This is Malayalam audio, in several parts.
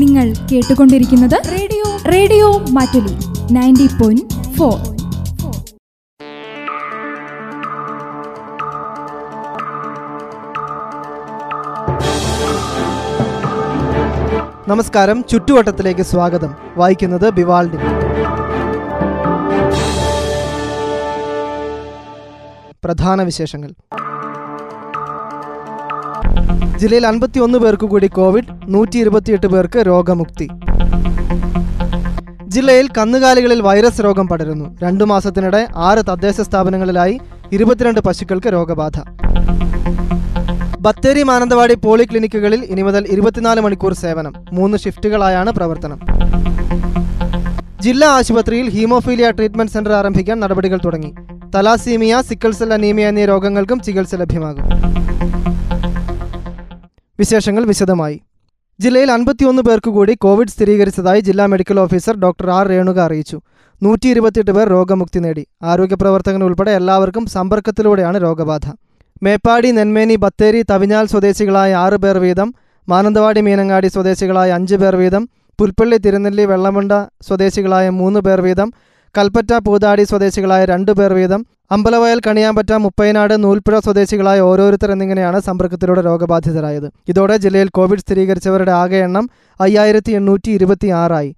നിങ്ങൾ കേട്ടുകൊണ്ടിരിക്കുന്നത് radio. Radio Mattoli ninety point four. നമസ്കാരം ചുറ്റുവട്ടത്തിലേക്ക് സ്വാഗതം. വായിക്കുന്നത് ബിവാൾഡി. പ്രധാന വിശേഷങ്ങൾ. ജില്ലയിൽ അൻപത്തിയൊന്ന് പേർക്ക് കൂടി കോവിഡ് നൂറ്റി ഇരുപത്തിയെട്ട് പേർക്ക് രോഗമുക്തി. ജില്ലയിൽ കന്നുകാലികളിൽ വൈറസ് രോഗം പടരുന്നു. രണ്ടു മാസത്തിനിടെ ആറ് തദ്ദേശ സ്ഥാപനങ്ങളിലായി ഇരുപത്തിരണ്ട് പശുക്കൾക്ക് രോഗബാധ. ബത്തേരി മാനന്തവാടി പോളിക്ലിനിക്കുകളിൽ ഇനി മുതൽ ഇരുപത്തിനാല് മണിക്കൂർ സേവനം. മൂന്ന് ഷിഫ്റ്റുകളായാണ് പ്രവർത്തനം. ജില്ലാ ആശുപത്രിയിൽ ഹീമോഫീലിയ ട്രീറ്റ്മെന്റ് സെന്റർ ആരംഭിക്കാൻ നടപടികൾ തുടങ്ങി. തലാസീമിയ സിക്കിൾസെൽ അനീമിയ എന്നീ രോഗങ്ങൾക്കും ചികിത്സ ലഭ്യമാകും. വിശേഷങ്ങൾ വിശദമായി. ജില്ലയിൽ അൻപത്തിയൊന്ന് പേർക്ക് കൂടി കോവിഡ് സ്ഥിരീകരിച്ചതായി ജില്ലാ medical officer doctor R. Renuka അറിയിച്ചു. നൂറ്റി ഇരുപത്തിയെട്ട് പേർ രോഗമുക്തി നേടി. ആരോഗ്യ പ്രവർത്തകൻ ഉൾപ്പെടെ എല്ലാവർക്കും സമ്പർക്കത്തിലൂടെയാണ് രോഗബാധ. മേപ്പാടി നെന്മേനി ബത്തേരി തവിഞ്ഞാൽ സ്വദേശികളായ ആറ് പേർ വീതം മാനന്തവാടി മീനങ്ങാടി സ്വദേശികളായ അഞ്ച് പേർ വീതം പുൽപ്പള്ളി തിരുനെല്ലി വെള്ളമുണ്ട സ്വദേശികളായ മൂന്ന് പേർ വീതം കൽപ്പറ്റ പൂതാടി സ്വദേശികളായ രണ്ടു പേർ വീതം അമ്പലവയൽ കണിയാമ്പറ്റ മുപ്പൈനാട് നൂൽപ്പുഴ സ്വദേശികളായ ഓരോരുത്തർ എന്നിങ്ങനെയാണ് സമ്പർക്കത്തിലൂടെ രോഗബാധിതരായത്. ഇതോടെ ജില്ലയിൽ കോവിഡ് സ്ഥിരീകരിച്ചവരുടെ ആകെ എണ്ണം അയ്യായിരത്തി എണ്ണൂറ്റി ഇരുപത്തി ആറായി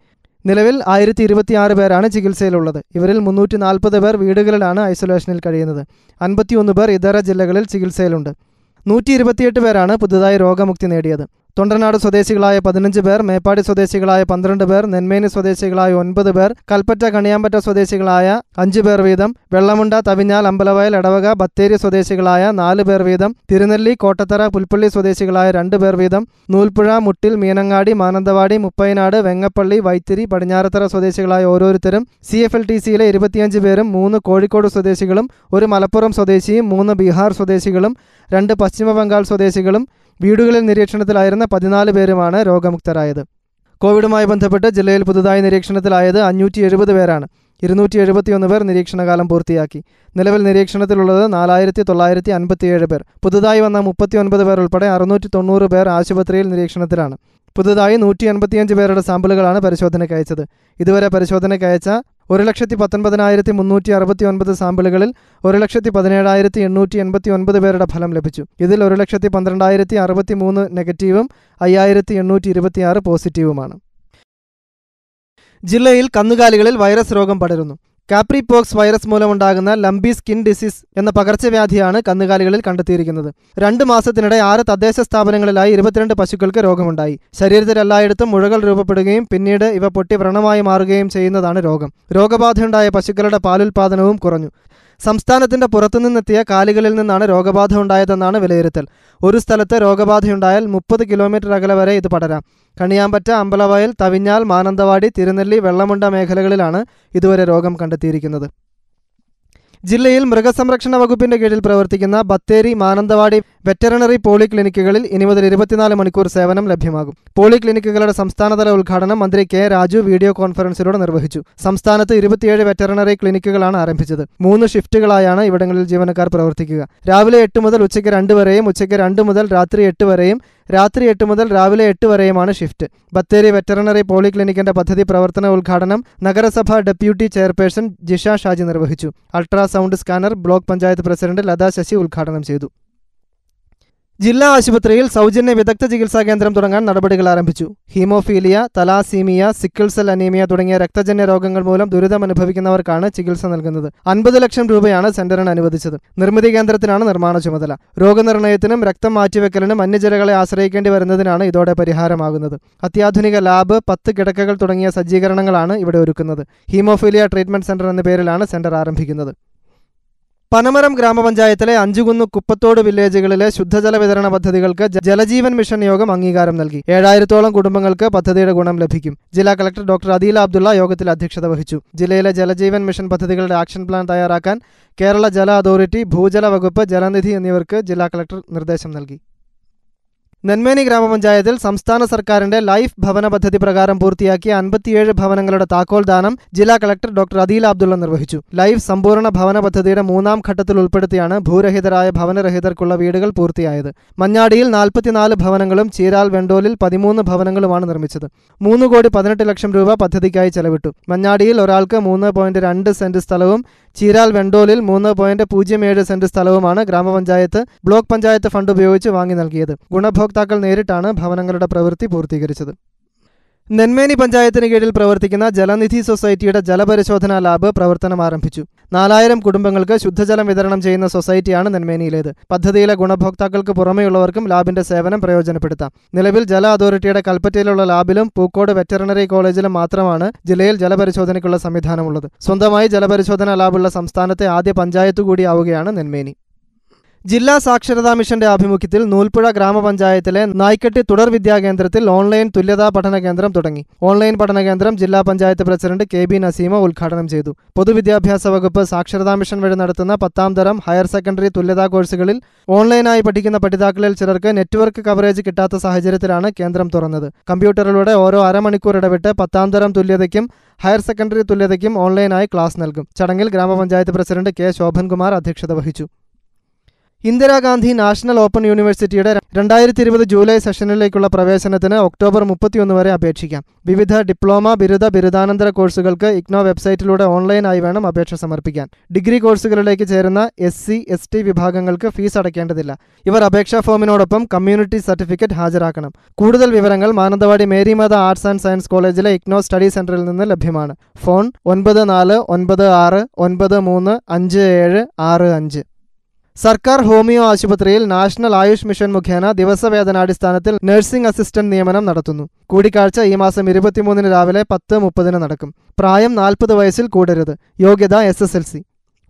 നിലവിൽ ആയിരത്തി ഇരുപത്തിയാറ് പേരാണ് ചികിത്സയിലുള്ളത്. ഇവരിൽ മുന്നൂറ്റി നാൽപ്പത് പേർ വീടുകളിലാണ് ഐസൊലേഷനിൽ കഴിയുന്നത്. അൻപത്തിയൊന്ന് പേർ ഇതര ജില്ലകളിൽ ചികിത്സയിലുണ്ട്. നൂറ്റി ഇരുപത്തിയെട്ട് പേരാണ് പുതുതായി രോഗമുക്തി നേടിയത്. തൊണ്ടനാട് സ്വദേശികളായ പതിനഞ്ച് പേർ മേപ്പാടി സ്വദേശികളായ പന്ത്രണ്ട് പേർ നെന്മേനി സ്വദേശികളായ ഒൻപത് പേർ കൽപ്പറ്റ കണിയാമ്പറ്റ സ്വദേശികളായ അഞ്ച് പേർ വീതം വെള്ളമുണ്ട തവിഞ്ഞാൽ അമ്പലവയൽ എടവക ബത്തേരി സ്വദേശികളായ നാല് പേർ വീതം തിരുനെല്ലി കോട്ടത്തറ പുൽപ്പള്ളി സ്വദേശികളായ രണ്ട് പേർ വീതം നൂൽപ്പുഴ മുട്ടിൽ മീനങ്ങാടി മാനന്തവാടി മുപ്പൈനാട് വെങ്ങപ്പള്ളി വൈത്തിരി പടിഞ്ഞാറത്തറ സ്വദേശികളായ ഓരോരുത്തരും സി എഫ് എൽ ടി സിയിലെ ഇരുപത്തിയഞ്ച് പേരും മൂന്ന് കോഴിക്കോട് സ്വദേശികളും ഒരു മലപ്പുറം സ്വദേശിയും മൂന്ന് ബീഹാർ സ്വദേശികളും രണ്ട് പശ്ചിമ ബംഗാൾ സ്വദേശികളും വീടുകളിൽ നിരീക്ഷണത്തിലായിരുന്ന പതിനാല് പേരുമാണ് രോഗമുക്തരായത്. കോവിഡുമായി ബന്ധപ്പെട്ട് ജില്ലയിൽ പുതുതായി നിരീക്ഷണത്തിലായത് അഞ്ഞൂറ്റി എഴുപത് പേരാണ്. ഇരുന്നൂറ്റി എഴുപത്തിയൊന്ന് പേർ നിരീക്ഷണകാലം പൂർത്തിയാക്കി. നിലവിൽ നിരീക്ഷണത്തിലുള്ളത് നാലായിരത്തി തൊള്ളായിരത്തി അൻപത്തിയേഴ് പേർ. പുതുതായി വന്ന മുപ്പത്തിയൊൻപത് പേർ ഉൾപ്പെടെ അറുന്നൂറ്റി തൊണ്ണൂറ് പേർ ആശുപത്രിയിൽ നിരീക്ഷണത്തിലാണ്. പുതുതായി നൂറ്റി എൺപത്തിയഞ്ച് പേരുടെ സാമ്പിളുകളാണ് പരിശോധനയ്ക്ക് അയച്ചത്. ഇതുവരെ പരിശോധനയ്ക്ക് അയച്ച ഒരു ലക്ഷത്തി പത്തൊൻപതിനായിരത്തി മുന്നൂറ്റി അറുപത്തി ഒൻപത് സാമ്പിളുകളിൽ ഒരു ലക്ഷത്തി പതിനേഴായിരത്തി എണ്ണൂറ്റി എൺപത്തി ഒൻപത് പേരുടെ ഫലം ലഭിച്ചു. ഇതിൽ ഒരു ലക്ഷത്തി പന്ത്രണ്ടായിരത്തി അറുപത്തി മൂന്ന് നെഗറ്റീവും അയ്യായിരത്തി എണ്ണൂറ്റി ഇരുപത്തിയാറ് പോസിറ്റീവുമാണ്. ജില്ലയിൽ കന്നുകാലികളിൽ വൈറസ് രോഗം പടരുന്നു. കാപ്രിപോക്സ് വൈറസ് മൂലമുണ്ടാകുന്ന ലംബി സ്കിൻ ഡിസീസ് എന്ന പകർച്ചവ്യാധിയാണ് കന്നുകാലികളിൽ കണ്ടെത്തിയിരിക്കുന്നത്. രണ്ട് മാസത്തിനിടെ ആറ് തദ്ദേശ സ്ഥാപനങ്ങളിലായി ഇരുപത്തിരണ്ട് പശുക്കൾക്ക് രോഗമുണ്ടായി. ശരീരത്തിൽ എല്ലായിടത്തും മുഴകൾ രൂപപ്പെടുകയും പിന്നീട് ഇവ പൊട്ടി വ്രണമായി മാറുകയും ചെയ്യുന്നതാണ് രോഗം. രോഗബാധയുണ്ടായ പശുക്കളുടെ പാലുൽപാദനവും കുറഞ്ഞു. സംസ്ഥാനത്തിന്റെ പുറത്തുനിന്നെത്തിയ കാലികളിൽ നിന്നാണ് രോഗബാധ ഉണ്ടായതെന്നാണ് വിലയിരുത്തൽ. ഒരു സ്ഥലത്ത് രോഗബാധയുണ്ടായാൽ മുപ്പത് കിലോമീറ്റർ അകലെ വരെ ഇത് പടരാം. കണിയാമ്പറ്റ അമ്പലവയൽ തവിഞ്ഞാൽ മാനന്തവാടി തിരുനെല്ലി വെള്ളമുണ്ട മേഖലകളിലാണ് ഇതുവരെ രോഗം കണ്ടെത്തിയിരിക്കുന്നത്. ജില്ലയിൽ മൃഗസംരക്ഷണ വകുപ്പിന്റെ കീഴിൽ പ്രവർത്തിക്കുന്ന ബത്തേരി മാനന്തവാടി വെറ്ററിനറി പോളിക്ലിനിക്കുകളിൽ ഇനി മുതൽ ഇരുപത്തിനാല് മണിക്കൂർ സേവനം ലഭ്യമാകും. പോളിക്ലിനിക്കുകളുടെ സംസ്ഥാനതല ഉദ്ഘാടനം മന്ത്രി കെ രാജു വീഡിയോ കോൺഫറൻസിലൂടെ നിർവഹിച്ചു. സംസ്ഥാനത്ത് ഇരുപത്തിയേഴ് വെറ്ററിനറി ക്ലിനിക്കുകളാണ് ആരംഭിച്ചത്. മൂന്ന് ഷിഫ്റ്റുകളായാണ് ഇവിടങ്ങളിൽ ജീവനക്കാർ പ്രവർത്തിക്കുക. രാവിലെ എട്ട് മുതൽ ഉച്ചയ്ക്ക് രണ്ട് വരെയും ഉച്ചയ്ക്ക് രണ്ട് മുതൽ രാത്രി എട്ട് വരെയും രാത്രി എട്ട് മുതൽ രാവിലെ എട്ട് വരെയുമാണ് ഷിഫ്റ്റ് ബത്തേരി വെറ്ററിനറി പോളിക്ലിനിക്കിന്റെ പദ്ധതി പ്രവർത്തന ഉദ്ഘാടനം നഗരസഭാ ഡെപ്യൂട്ടി ചെയർപേഴ്സൺ ജിഷ ഷാജി നിർവഹിച്ചു. Ultrasound scanner block panchayat president Latha Sasi ഉദ്ഘാടനം ചെയ്തു. ജില്ലാ ആശുപത്രിയിൽ സൗജന്യ വിദഗ്ധ ചികിത്സാ കേന്ദ്രം തുടങ്ങാൻ നടപടികൾ ആരംഭിച്ചു. Haemophilia thalassaemia sickle cell anaemia തുടങ്ങിയ രക്തജന്യ രോഗങ്ങൾ മൂലം ദുരിതം ദുരിതമനുഭവിക്കുന്നവർക്കാണ് ചികിത്സ നൽകുന്നത്. അൻപത് ലക്ഷം രൂപയാണ് സെന്ററിന് അനുവദിച്ചത്. നിർമ്മിതി കേന്ദ്രത്തിനാണ് നിർമ്മാണ ചുമതല. രോഗനിർണയത്തിനും രക്തം മാറ്റിവെക്കലിനും അന്യജനകളെ ആശ്രയിക്കേണ്ടി വരുന്നതിനാണ് ഇതോടെ പരിഹാരമാകുന്നത്. അത്യാധുനിക ലാബ് പത്ത് കിടക്കകൾ തുടങ്ങിയ സജ്ജീകരണങ്ങളാണ് ഇവിടെ ഒരുക്കുന്നത്. ഹീമോഫീലിയ ട്രീറ്റ്മെന്റ് സെന്റർ എന്ന പേരിലാണ് സെന്റർ ആരംഭിക്കുന്നത്. പനമരം ഗ്രാമപഞ്ചായത്തിലെ അഞ്ചുകുന്ന് കുപ്പത്തോട് വില്ലേജുകളിലെ ശുദ്ധജല വിതരണ പദ്ധതികൾക്ക് ജലജീവൻ മിഷൻ യോഗം അംഗീകാരം നൽകി. ഏഴായിരത്തോളം കുടുംബങ്ങൾക്ക് പദ്ധതിയുടെ ഗുണം ലഭിക്കും. ജില്ലാ കളക്ടർ ഡോക്ടർ അദീല അബ്ദുള്ള യോഗത്തിൽ അധ്യക്ഷത വഹിച്ചു. ജില്ലയിലെ ജലജീവൻ മിഷൻ പദ്ധതികളുടെ ആക്ഷൻ പ്ലാൻ തയ്യാറാക്കാൻ കേരള ജല അതോറിറ്റി ഭൂജല വകുപ്പ് ജലനിധി എന്നിവർക്ക് ജില്ലാ കളക്ടർ നിർദ്ദേശം നൽകി. നെന്മേനി ഗ്രാമപഞ്ചായത്തിൽ സംസ്ഥാന സർക്കാരിന്റെ ലൈഫ് ഭവന പദ്ധതി പ്രകാരം പൂർത്തിയാക്കിയ അൻപത്തിയേഴ് ഭവനങ്ങളുടെ താക്കോൽ ദാനം ജില്ലാ കളക്ടർ ഡോക്ടർ അദീൽ അബ്ദുള്ള നിർവഹിച്ചു. ലൈഫ് സമ്പൂർണ ഭവന പദ്ധതിയുടെ മൂന്നാം ഘട്ടത്തിൽ ഉൾപ്പെടുത്തിയാണ് ഭൂരഹിതരായ ഭവനരഹിതർക്കുള്ള വീടുകൾ പൂർത്തിയായത്. മഞ്ഞാടിയിൽ നാൽപ്പത്തിനാല് ഭവനങ്ങളും ചീരാൽ വെണ്ടോലിൽ പതിമൂന്ന് ഭവനങ്ങളുമാണ് നിർമ്മിച്ചത്. മൂന്ന് കോടി പതിനെട്ട് ലക്ഷം രൂപ പദ്ധതിക്കായി ചെലവിട്ടു. മഞ്ഞാടിയിൽ ഒരാൾക്ക് മൂന്ന് പോയിന്റ് രണ്ട് സെന്റ് സ്ഥലവും ചീരാൽ വെണ്ടോലിൽ മൂന്ന് പോയിന്റ് പൂജ്യം ഏഴ് സെന്റ് സ്ഥലവുമാണ് ഗ്രാമപഞ്ചായത്ത് ബ്ലോക്ക് പഞ്ചായത്ത് ഫണ്ട് ഉപയോഗിച്ച് വാങ്ങി നൽകിയത്. ഗുണഭോക്താക്കൾ നേരിട്ടാണ് ഭവനങ്ങളുടെ പ്രവൃത്തി പൂർത്തീകരിച്ചത്. നെന്മേനി പഞ്ചായത്തിന് കീഴിൽ പ്രവർത്തിക്കുന്ന ജലനിധി സൊസൈറ്റിയുടെ ജലപരിശോധനാ ലാബ് പ്രവർത്തനം ആരംഭിച്ചു. നാലായിരം കുടുംബങ്ങൾക്ക് ശുദ്ധജലം വിതരണം ചെയ്യുന്ന സൊസൈറ്റിയാണ് നെന്മേനിയിലേത്. പദ്ധതിയിലെ ഗുണഭോക്താക്കൾക്ക് പുറമെയുള്ളവർക്കും ലാബിന്റെ സേവനം പ്രയോജനപ്പെടുത്താം. നിലവിൽ ജല അതോറിറ്റിയുടെ കൽപ്പറ്റയിലുള്ള ലാബിലും പൂക്കോട് വെറ്ററിനറി കോളേജിലും മാത്രമാണ് ജില്ലയിൽ ജലപരിശോധനയ്ക്കുള്ള സംവിധാനമുള്ളത്. സ്വന്തമായി ജലപരിശോധനാ ലാബുള്ള സംസ്ഥാനത്തെ ആദ്യ പഞ്ചായത്ത് കൂടിയാവുകയാണ് നെന്മേനി. ജില്ലാ സാക്ഷരതാ മിഷന്റെ ആഭിമുഖ്യത്തിൽ നൂൽപ്പുഴ ഗ്രാമപഞ്ചായത്തിലെ നായ്ക്കട്ടി തുടർ വിദ്യാകേന്ദ്രത്തിൽ ഓൺലൈൻ തുല്യതാ പഠന കേന്ദ്രം തുടങ്ങി. ഓൺലൈൻ പഠന കേന്ദ്രം ജില്ലാ panchayat president K B Naseema ഉദ്ഘാടനം ചെയ്തു. പൊതുവിദ്യാഭ്യാസ വകുപ്പ് സാക്ഷരതാ മിഷൻ വഴി നടത്തുന്ന പത്താം തരം ഹയർ സെക്കൻഡറി തുല്യതാ കോഴ്സുകളിൽ ഓൺലൈനായി പഠിക്കുന്ന പഠിതാക്കളിൽ ചിലർക്ക് നെറ്റ്വർക്ക് കവറേജ് കിട്ടാത്ത സാഹചര്യത്തിലാണ് കേന്ദ്രം തുറന്നത്. കമ്പ്യൂട്ടറിലൂടെ ഓരോ അരമണിക്കൂർ ഇടവിട്ട് പത്താം തരം തുല്യതയ്ക്കും ഹയർ സെക്കൻഡറി തുല്യതയ്ക്കും ഓൺലൈനായി ക്ലാസ് നൽകും. ചടങ്ങിൽ ഗ്രാമപഞ്ചായത്ത് പ്രസിഡന്റ് കെ ശോഭൻകുമാർ അധ്യക്ഷത വഹിച്ചു. ഇന്ദിരാഗാന്ധി നാഷണൽ ഓപ്പൺ യൂണിവേഴ്സിറ്റിയുടെ രണ്ടായിരത്തി ഇരുപത് ജൂലൈ സെഷനിലേക്കുള്ള പ്രവേശനത്തിന് ഒക്ടോബർ മുപ്പത്തിയൊന്ന് വരെ അപേക്ഷിക്കാം. വിവിധ ഡിപ്ലോമ ബിരുദ ബിരുദാനന്തര കോഴ്സുകൾക്ക് ഇഗ്നോ വെബ്സൈറ്റിലൂടെ ഓൺലൈനായി വേണം അപേക്ഷ സമർപ്പിക്കാൻ. ഡിഗ്രി കോഴ്സുകളിലേക്ക് ചേരുന്ന എസ് സി എസ് ടി വിഭാഗങ്ങൾക്ക് ഫീസ് അടയ്ക്കേണ്ടതില്ല. ഇവർ അപേക്ഷാ ഫോമിനോടൊപ്പം കമ്മ്യൂണിറ്റി സർട്ടിഫിക്കറ്റ് ഹാജരാക്കണം. കൂടുതൽ വിവരങ്ങൾ Mananthavady Marymatha arts and science കോളേജിലെ ഇഗ്നോ സ്റ്റഡി സെന്ററിൽ നിന്ന് ലഭ്യമാണ്. ഫോൺ ഒൻപത് നാല് ഒൻപത് ആറ് ഒൻപത് മൂന്ന് അഞ്ച് ഏഴ് ആറ് അഞ്ച്. സർക്കാർ ഹോമിയോ ആശുപത്രിയിൽ നാഷണൽ ആയുഷ് മിഷൻ മുഖേന ദിവസവേതനാടിസ്ഥാനത്തിൽ നഴ്സിംഗ് അസിസ്റ്റന്റ് നിയമനം നടത്തുന്നു. കൂടിക്കാഴ്ച ഈ മാസം ഇരുപത്തിമൂന്നിന് രാവിലെ പത്ത് മുപ്പതിന് നടക്കും. പ്രായം നാൽപ്പത് വയസ്സിൽ കൂടരുത്. യോഗ്യത എസ് എസ് എൽ സി.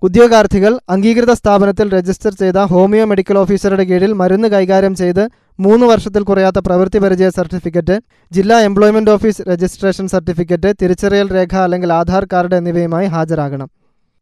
ഉദ്യോഗാർത്ഥികൾ അംഗീകൃത സ്ഥാപനത്തിൽ രജിസ്റ്റർ ചെയ്ത ഹോമിയോ മെഡിക്കൽ ഓഫീസറുടെ കീഴിൽ മരുന്ന് കൈകാര്യം ചെയ്ത് മൂന്ന് വർഷത്തിൽ കുറയാത്ത പ്രവൃത്തി പരിചയ സർട്ടിഫിക്കറ്റ് ജില്ലാ എംപ്ലോയ്മെന്റ് ഓഫീസ് രജിസ്ട്രേഷൻ സർട്ടിഫിക്കറ്റ് തിരിച്ചറിയൽ രേഖ അല്ലെങ്കിൽ ആധാർ കാർഡ് എന്നിവയുമായി ഹാജരാകണം.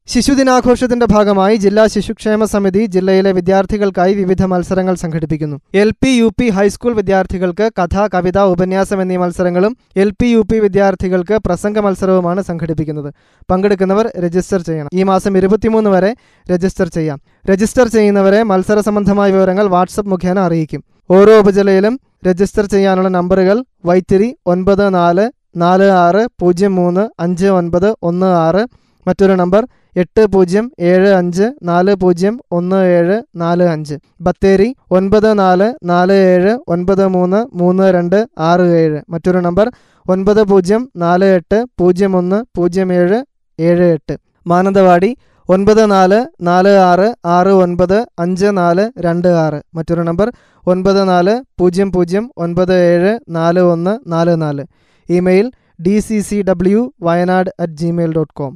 ശിശുദിനാഘോഷത്തിന്റെ ഭാഗമായി ജില്ലാ ശിശുക്ഷേമ സമിതി ജില്ലയിലെ വിദ്യാർത്ഥികൾക്കായി വിവിധ മത്സരങ്ങൾ സംഘടിപ്പിക്കുന്നു. L P U P high school വിദ്യാർത്ഥികൾക്ക് കഥ കവിത ഉപന്യാസം എന്നീ മത്സരങ്ങളും എൽ പി യു പി വിദ്യാർത്ഥികൾക്ക് പ്രസംഗ മത്സരവുമാണ് സംഘടിപ്പിക്കുന്നത്. പങ്കെടുക്കുന്നവർ രജിസ്റ്റർ ചെയ്യണം. ഈ മാസം ഇരുപത്തിമൂന്ന് വരെ രജിസ്റ്റർ ചെയ്യാം. രജിസ്റ്റർ ചെയ്യുന്നവരെ മത്സര സംബന്ധമായ വിവരങ്ങൾ വാട്സപ്പ് മുഖേന അറിയിക്കും. ഓരോ ഉപജില്ലയിലും രജിസ്റ്റർ ചെയ്യാനുള്ള നമ്പറുകൾ വൈത്തിരി ഒൻപത് നാല് നാല് ആറ് പൂജ്യം മൂന്ന് അഞ്ച് ഒൻപത് ഒന്ന് ആറ് മറ്റൊരു നമ്പർ എട്ട് പൂജ്യം ഏഴ് അഞ്ച് നാല് പൂജ്യം ഒന്ന് ഏഴ് നാല് അഞ്ച്. ബത്തേരി ഒൻപത് നാല് നാല് ഏഴ് ഒൻപത് മൂന്ന് മൂന്ന് രണ്ട് ആറ് ഏഴ്. മറ്റൊരു നമ്പർ ഒൻപത് പൂജ്യം നാല് എട്ട് പൂജ്യം ഒന്ന് പൂജ്യം ഏഴ് ഏഴ് എട്ട്. മാനന്തവാടി ഒൻപത് നാല് നാല് ആറ് ആറ് ഒൻപത് അഞ്ച് നാല് രണ്ട് ആറ്. മറ്റൊരു നമ്പർ ഒൻപത് നാല് പൂജ്യം പൂജ്യം ഒൻപത് ഏഴ് നാല് ഒന്ന് നാല് നാല്. Email D C C W Wayanad at Gmail dot com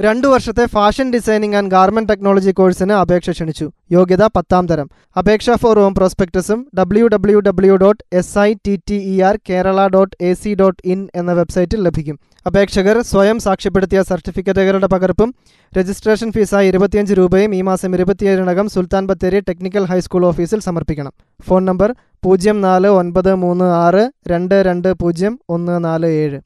രണ്ടു വർഷത്തെ fashion designing and garment technology കോഴ്സിന് അപേക്ഷ ക്ഷണിച്ചു. യോഗ്യത പത്താം തരം. അപേക്ഷാ ഫോറവും പ്രോസ്പെക്ടസും W W W dot S I T T E R Kerala dot A C dot in എന്ന വെബ്സൈറ്റിൽ ലഭിക്കും. അപേക്ഷകർ സ്വയം സാക്ഷ്യപ്പെടുത്തിയ സർട്ടിഫിക്കറ്റുകളുടെ പകർപ്പും രജിസ്ട്രേഷൻ ഫീസായി ഇരുപത്തിയഞ്ച് രൂപയും ഈ മാസം ഇരുപത്തിയേഴിനകം Sultan Bathery technical high school ഓഫീസിൽ സമർപ്പിക്കണം. ഫോൺ നമ്പർ പൂജ്യം നാല് ഒൻപത് മൂന്ന് ആറ് രണ്ട് രണ്ട് പൂജ്യം ഒന്ന് നാല് ഏഴ്.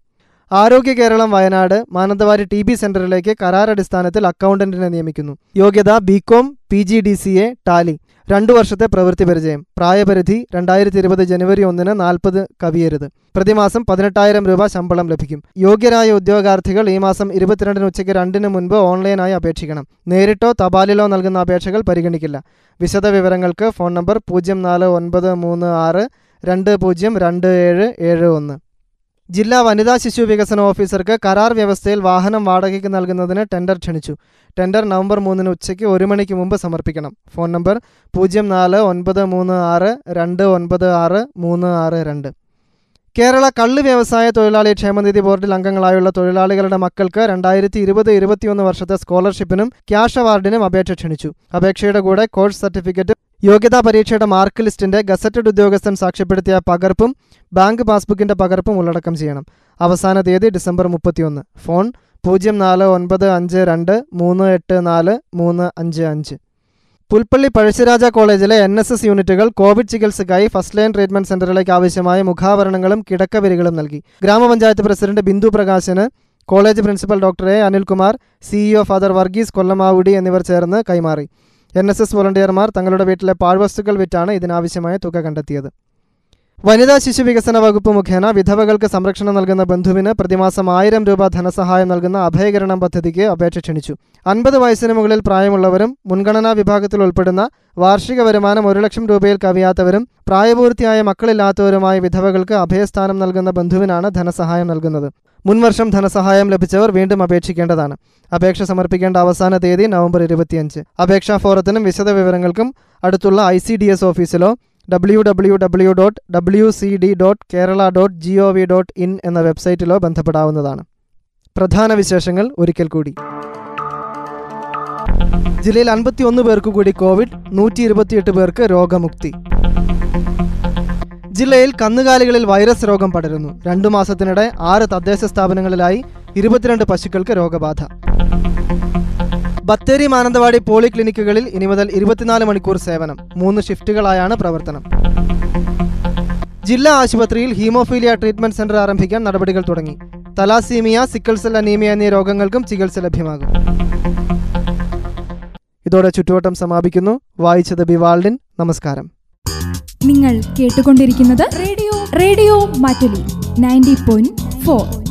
ആരോഗ്യ കേരളം വയനാട് മാനന്തവാടി ടി ബി സെന്ററിലേക്ക് കരാറടിസ്ഥാനത്തിൽ അക്കൗണ്ടന്റിനെ നിയമിക്കുന്നു. യോഗ്യത B Com P G D C A Tally. രണ്ടു വർഷത്തെ പ്രവൃത്തി പരിചയം. പ്രായപരിധി രണ്ടായിരത്തി ഇരുപത് ജനുവരി ഒന്നിന് നാൽപ്പത് കവിയരുത്. പ്രതിമാസം പതിനെട്ടായിരം രൂപ ശമ്പളം ലഭിക്കും. യോഗ്യരായ ഉദ്യോഗാർത്ഥികൾ ഈ മാസം ഇരുപത്തിരണ്ടിന് ഉച്ചയ്ക്ക് രണ്ടിന് മുൻപ് ഓൺലൈനായി അപേക്ഷിക്കണം. നേരിട്ടോ തപാലിലോ നൽകുന്ന അപേക്ഷകൾ പരിഗണിക്കില്ല. വിശദ വിവരങ്ങൾക്ക് ഫോൺ നമ്പർ പൂജ്യം നാല് ഒൻപത് മൂന്ന് ആറ് രണ്ട് പൂജ്യം രണ്ട് ഏഴ് ഏഴ് ഒന്ന്. ജില്ലാ വനിതാ ശിശു വികസന ഓഫീസർക്ക് കരാർ വ്യവസ്ഥയിൽ വാഹനം വാടകയ്ക്ക് നൽകുന്നതിന് ടെൻഡർ ക്ഷണിച്ചു. ടെൻഡർ നവംബർ മൂന്നിന് ഉച്ചയ്ക്ക് ഒരു മണിക്ക് മുമ്പ് സമർപ്പിക്കണം. ഫോൺ നമ്പർ പൂജ്യം നാല് ഒൻപത് മൂന്ന് ആറ് രണ്ട് ഒൻപത് ആറ് മൂന്ന് ആറ് രണ്ട്. കേരള കള്ള് വ്യവസായ തൊഴിലാളി ക്ഷേമനിധി ബോർഡിൽ അംഗങ്ങളായുള്ള തൊഴിലാളികളുടെ മക്കൾക്ക് രണ്ടായിരത്തി ഇരുപത് ഇരുപത്തിയൊന്ന് വർഷത്തെ സ്കോളർഷിപ്പിനും ക്യാഷ് അവാർഡിനും അപേക്ഷ ക്ഷണിച്ചു. അപേക്ഷയുടെ കൂടെ കോഴ്സ് സർട്ടിഫിക്കറ്റ് യോഗ്യതാ പരീക്ഷയുടെ മാർക്ക് ലിസ്റ്റിന്റെ ഗസറ്റഡ് ഉദ്യോഗസ്ഥൻ സാക്ഷ്യപ്പെടുത്തിയ പകർപ്പും ബാങ്ക് പാസ്ബുക്കിന്റെ പകർപ്പും ഉള്ളടക്കം ചെയ്യണം. അവസാന തീയതി ഡിസംബർ മുപ്പത്തിയൊന്ന്. ഫോൺ പൂജ്യം നാല് ഒൻപത് അഞ്ച് രണ്ട് മൂന്ന് എട്ട് നാല് മൂന്ന് അഞ്ച് അഞ്ച്. പുൽപ്പള്ളി പഴശ്ശിരാജ കോളേജിലെ എൻ എസ് എസ് യൂണിറ്റുകൾ കോവിഡ് ചികിത്സയ്ക്കായി ഫസ്റ്റ് ലൈൻ ട്രീറ്റ്മെന്റ് സെന്ററിലേക്ക് ആവശ്യമായ മുഖാവരണങ്ങളും കിടക്കവരികളും നൽകി. ഗ്രാമപഞ്ചായത്ത് president Bindu Prakashan college principal doctor A Anilkumar CEO father Varghese Kollamavudy എന്നിവർ ചേർന്ന് കൈമാറി. എൻ എസ് എസ് വോളണ്ടിയർമാർ തങ്ങളുടെ വീട്ടിലെ പാഴ്വസ്തുക്കൾ വിറ്റാണ് ഇതിനാവശ്യമായ തുക കണ്ടെത്തിയത്. വനിതാ ശിശു വികസന വകുപ്പ് മുഖേന വിധവകൾക്ക് സംരക്ഷണം നൽകുന്ന ബന്ധുവിന് പ്രതിമാസം ആയിരം രൂപ ധനസഹായം നൽകുന്ന അഭയകരണം പദ്ധതിക്ക് അപേക്ഷ ക്ഷണിച്ചു. അൻപത് വയസ്സിന് മുകളിൽ പ്രായമുള്ളവരും മുൻഗണനാ വിഭാഗത്തിൽ ഉൾപ്പെടുന്ന വാർഷിക വരുമാനം ഒരു ലക്ഷം രൂപയിൽ കവിയാത്തവരും പ്രായപൂർത്തിയായ മക്കളില്ലാത്തവരുമായ വിധവകൾക്ക് അഭയസ്ഥാനം നൽകുന്ന ബന്ധുവിനാണ് ധനസഹായം നൽകുന്നത്. മുൻവർഷം ധനസഹായം ലഭിച്ചവർ വീണ്ടും അപേക്ഷിക്കേണ്ടതാണ്. അപേക്ഷ സമർപ്പിക്കേണ്ട അവസാന തീയതി നവംബർ ഇരുപത്തിയഞ്ച്. അപേക്ഷാ ഫോറത്തിനും വിശദ വിവരങ്ങൾക്കും അടുത്തുള്ള I C D S ഓഫീസിലോ W W W dot W C D dot Kerala dot G O V dot in എന്ന വെബ്സൈറ്റിലോ ബന്ധപ്പെടാവുന്നതാണ്. പ്രധാന വിശേഷങ്ങൾ ഒരിക്കൽ കൂടി. ജില്ലയിൽ അൻപത്തി ഒന്ന് പേർക്ക് കൂടി കോവിഡ് നൂറ്റി ഇരുപത്തിയെട്ട് പേർക്ക് രോഗമുക്തി. ജില്ലയിൽ കന്നുകാലികളിൽ വൈറസ് രോഗം പടരുന്നു. രണ്ടു മാസത്തിനിടെ ആറ് തദ്ദേശ സ്ഥാപനങ്ങളിലായി ഇരുപത്തിരണ്ട് പശുക്കൾക്ക് രോഗബാധ. ബത്തേരി മാനന്തവാടി പോളിക്ലിനിക്കുകളിൽ ഇനി മുതൽ ഇരുപത്തിനാല് മണിക്കൂർ സേവനം. മൂന്ന് ഷിഫ്റ്റുകളായാണ് പ്രവർത്തനം. ജില്ലാ ആശുപത്രിയിൽ ഹീമോഫീലിയ ട്രീറ്റ്മെന്റ് സെന്റർ ആരംഭിക്കാൻ നടപടികൾ തുടങ്ങി. തലാസീമിയ സിക്കിൾസെൽ അനീമിയ എന്നീ രോഗങ്ങൾക്കും ചികിത്സ ലഭ്യമാകും. ഇതോടെ ചുറ്റുവട്ടം സമാപിക്കുന്നു. വായിച്ചത് ബിവാൾഡിൻ. നമസ്കാരം. നിങ്ങൾ കേട്ടുകൊണ്ടിരിക്കുന്നത് radio radio Mattoli ninety point four.